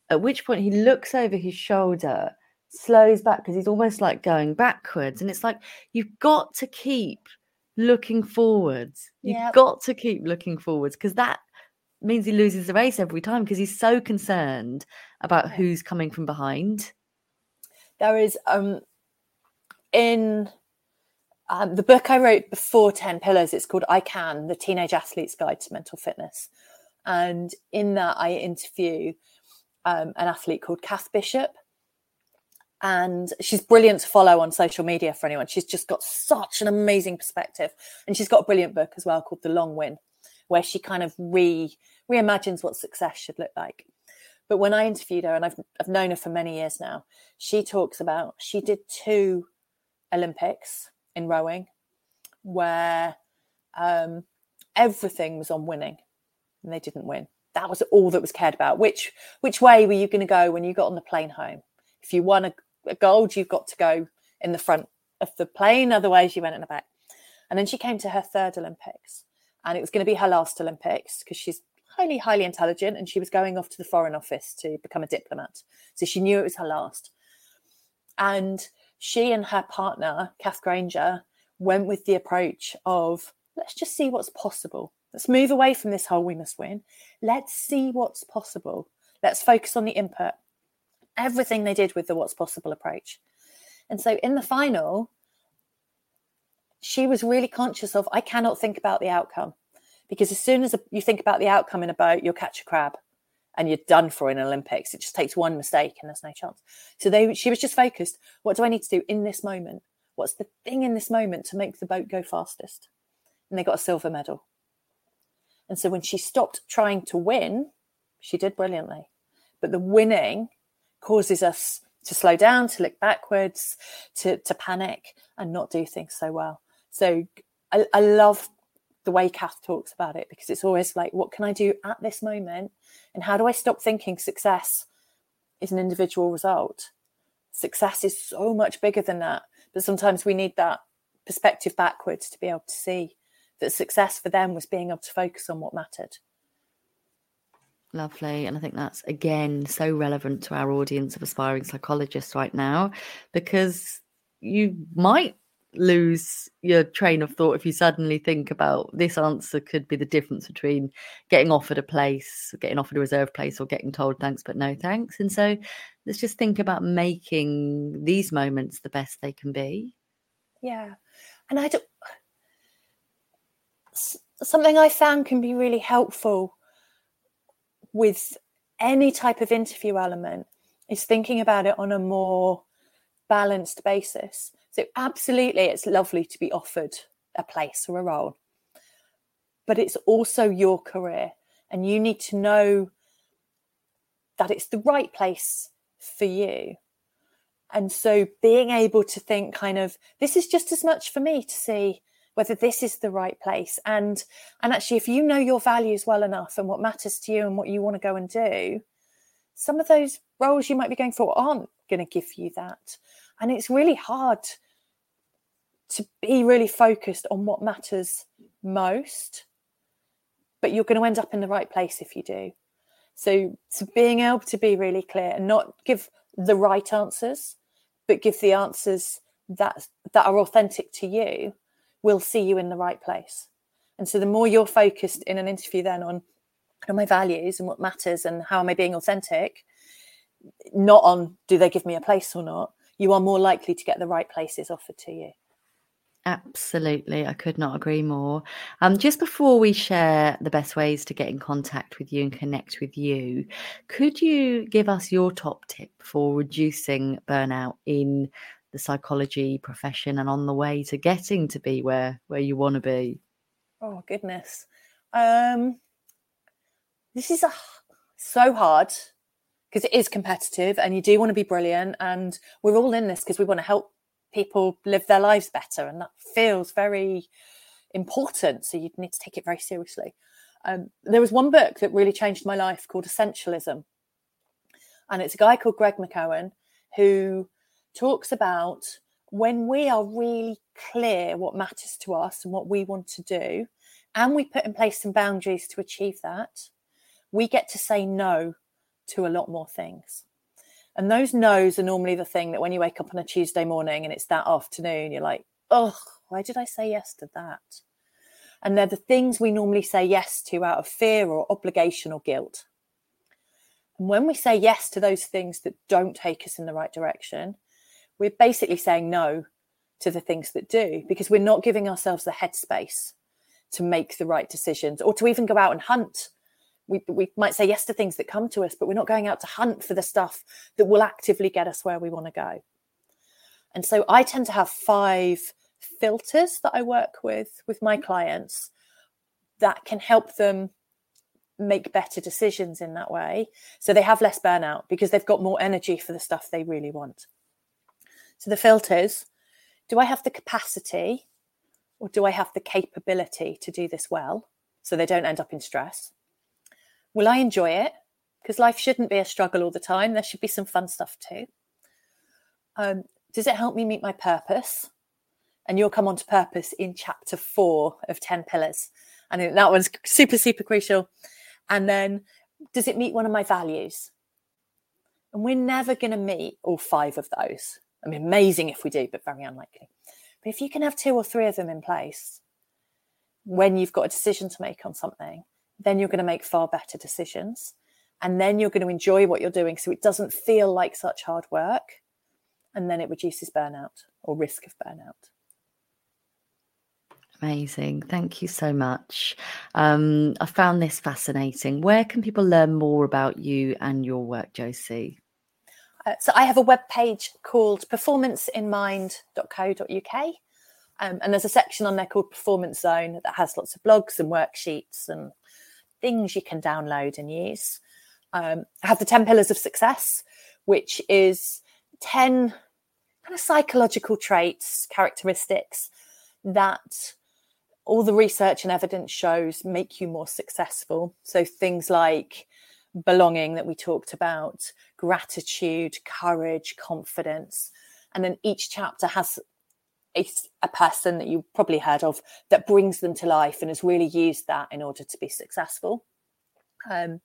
At which point he looks over his shoulder slows back because he's almost like going backwards. And it's like, you've got to keep looking forwards. You've yep. got to keep looking forwards because that means he loses the race every time because he's so concerned about who's coming from behind. There is um in um, the book I wrote before 10 Pillars, it's called I Can, the Teenage Athlete's Guide to Mental Fitness. And in that, I interview um, an athlete called Cath Bishop and she's brilliant to follow on social media for anyone. She's just got such an amazing perspective, and she's got a brilliant book as well called The Long Win, where she kind of re reimagines what success should look like. But when I interviewed her, and I've I've known her for many years now, she talks about she did two Olympics in rowing, where um, everything was on winning, and they didn't win. That was all that was cared about. Which which way were you going to go when you got on the plane home? If you won a gold, you've got to go in the front of the plane. Otherwise, you went in the back. And then she came to her third Olympics, and it was going to be her last Olympics because she's highly, highly intelligent, and she was going off to the Foreign Office to become a diplomat. So she knew it was her last. And she and her partner, Kath Grainger, went with the approach of let's just see what's possible. Let's move away from this whole we must win. Let's see what's possible. Let's focus on the input everything they did with the what's possible approach. And so in the final, she was really conscious of I cannot think about the outcome because as soon as you think about the outcome in a boat, you'll catch a crab. and you're done for in Olympics. It just takes one mistake and there's no chance. So they she was just focused, what do I need to do in this moment? What's the thing in this moment to make the boat go fastest? And they got a silver medal. And so when she stopped trying to win, she did brilliantly. But the winning causes us to slow down, to look backwards, to, to panic and not do things so well. So I, I love the way Cath talks about it because it's always like, what can I do at this moment? And how do I stop thinking success is an individual result? Success is so much bigger than that. But sometimes we need that perspective backwards to be able to see that success for them was being able to focus on what mattered. Lovely. And I think that's again so relevant to our audience of aspiring psychologists right now because you might lose your train of thought if you suddenly think about this answer could be the difference between getting offered a place, getting offered a reserve place, or getting told thanks but no thanks. And so let's just think about making these moments the best they can be. Yeah. And I don't something I found can be really helpful with any type of interview element is thinking about it on a more balanced basis. So, absolutely, it's lovely to be offered a place or a role, but it's also your career, and you need to know that it's the right place for you. And so, being able to think, kind of, this is just as much for me to see whether this is the right place. And and actually if you know your values well enough and what matters to you and what you want to go and do some of those roles you might be going for aren't going to give you that. And it's really hard to be really focused on what matters most but you're going to end up in the right place if you do so being able to be really clear and not give the right answers but give the answers that that are authentic to you will see you in the right place. And so the more you're focused in an interview then on, on my values and what matters and how am I being authentic, not on do they give me a place or not, you are more likely to get the right places offered to you. Absolutely. I could not agree more. Um, just before we share the best ways to get in contact with you and connect with you, could you give us your top tip for reducing burnout in the psychology profession and on the way to getting to be where where you want to be? Oh goodness, um, this is a, so hard because it is competitive and you do want to be brilliant and we're all in this because we want to help people live their lives better and that feels very important so you need to take it very seriously um, there was one book that really changed my life called essentialism and it's a guy called greg mckeown who talks about when we are really clear what matters to us and what we want to do, and we put in place some boundaries to achieve that, we get to say no to a lot more things. And those no's are normally the thing that when you wake up on a Tuesday morning and it's that afternoon, you're like, oh, why did I say yes to that? And they're the things we normally say yes to out of fear or obligation or guilt. And when we say yes to those things that don't take us in the right direction, we're basically saying no to the things that do because we're not giving ourselves the headspace to make the right decisions or to even go out and hunt. We, we might say yes to things that come to us, but we're not going out to hunt for the stuff that will actively get us where we want to go. And so I tend to have five filters that I work with with my clients that can help them make better decisions in that way. So they have less burnout because they've got more energy for the stuff they really want. So the filters do I have the capacity or do I have the capability to do this well so they don't end up in stress? Will I enjoy it? Because life shouldn't be a struggle all the time. There should be some fun stuff too. Um, does it help me meet my purpose? And you'll come on to purpose in chapter four of 10 pillars. And that one's super, super crucial. And then, does it meet one of my values? And we're never going to meet all five of those. I mean, amazing if we do, but very unlikely. But if you can have two or three of them in place when you've got a decision to make on something, then you're going to make far better decisions. And then you're going to enjoy what you're doing so it doesn't feel like such hard work. And then it reduces burnout or risk of burnout. Amazing. Thank you so much. Um, I found this fascinating. Where can people learn more about you and your work, Josie? Uh, so I have a web page called performanceinmind.co.uk. Um, and there's a section on there called Performance Zone that has lots of blogs and worksheets and things you can download and use. Um, I have the 10 Pillars of Success, which is 10 kind of psychological traits, characteristics that all the research and evidence shows make you more successful. So things like belonging that we talked about, gratitude, courage, confidence. And then each chapter has a, a, person that you probably heard of that brings them to life and has really used that in order to be successful. Um,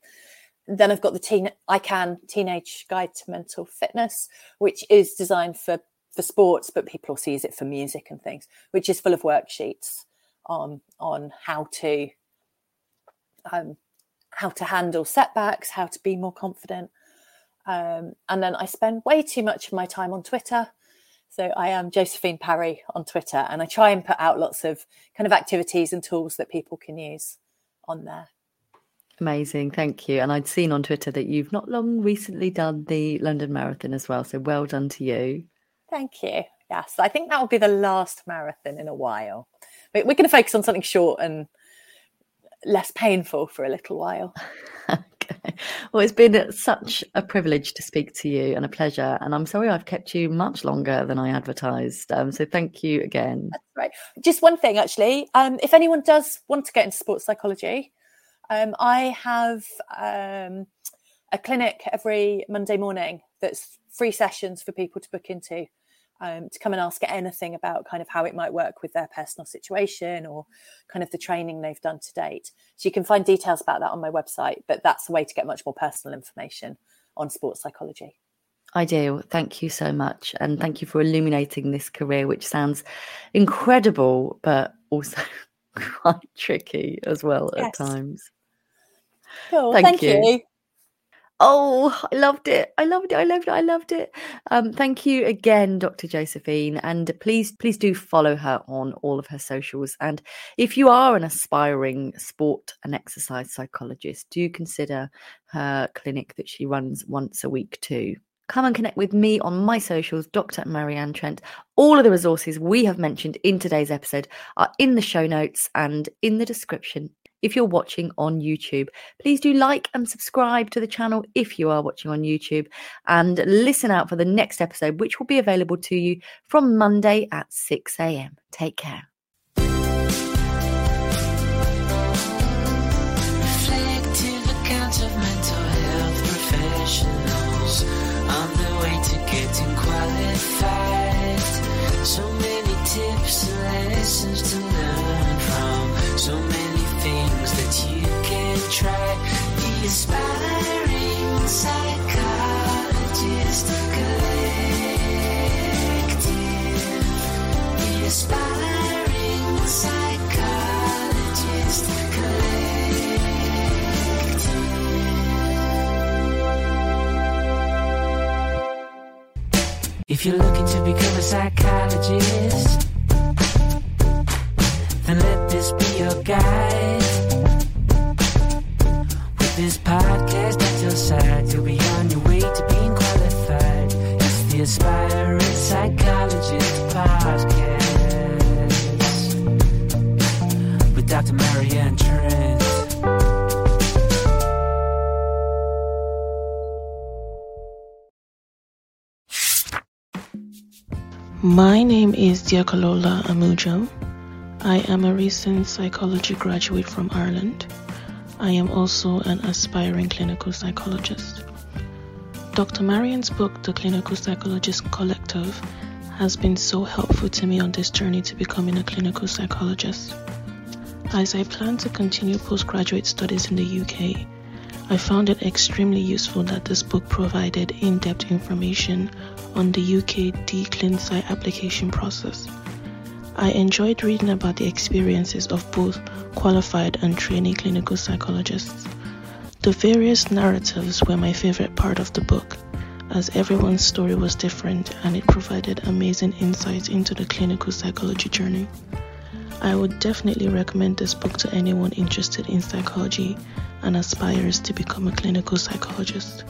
then I've got the teen I can teenage guide to mental fitness, which is designed for for sports, but people also use it for music and things, which is full of worksheets on on how to um, how to handle setbacks, how to be more confident. Um, and then I spend way too much of my time on Twitter. So I am Josephine Perry on Twitter, and I try and put out lots of kind of activities and tools that people can use on there. Amazing, thank you. And I'd seen on Twitter that you've not long recently done the London Marathon as well. So well done to you. Thank you. Yes, I think that will be the last marathon in a while. But we're going to focus on something short and less painful for a little while. Well, it's been such a privilege to speak to you and a pleasure. And I'm sorry I've kept you much longer than I advertised. Um, so thank you again. Right. Just one thing, actually. Um, if anyone does want to get into sports psychology, um, I have um, a clinic every Monday morning that's free sessions for people to book into um, to come and ask anything about kind of how it might work with their personal situation or kind of the training they've done to date. So you can find details about that on my website, but that's a way to get much more personal information on sports psychology. I do. Thank you so much. And thank you for illuminating this career, which sounds incredible, but also quite tricky as well yes. at times. Cool. Thank, thank you. you. Oh, I loved it. I loved it. I loved it. I loved it. Um, thank you again, Dr. Josephine. And please, please do follow her on all of her socials. And if you are an aspiring sport and exercise psychologist, do consider her clinic that she runs once a week too. Come and connect with me on my socials, Dr. Marianne Trent. All of the resources we have mentioned in today's episode are in the show notes and in the description if you're watching on YouTube. Please do like and subscribe to the channel if you are watching on YouTube and listen out for the next episode, which will be available to you from Monday at 6 a.m. Take care. So many tips and lessons to The aspiring psychologist collective. The aspiring psychologist collective. If you're looking to become a psychologist, Diakolola Amujo. I am a recent psychology graduate from Ireland. I am also an aspiring clinical psychologist. Dr. Marianne's book, The Clinical Psychologist Collective, has been so helpful to me on this journey to becoming a clinical psychologist. As I plan to continue postgraduate studies in the UK, I found it extremely useful that this book provided in depth information on the UK DClinPsy application process. I enjoyed reading about the experiences of both qualified and trainee clinical psychologists. The various narratives were my favorite part of the book, as everyone's story was different and it provided amazing insights into the clinical psychology journey. I would definitely recommend this book to anyone interested in psychology and aspires to become a clinical psychologist.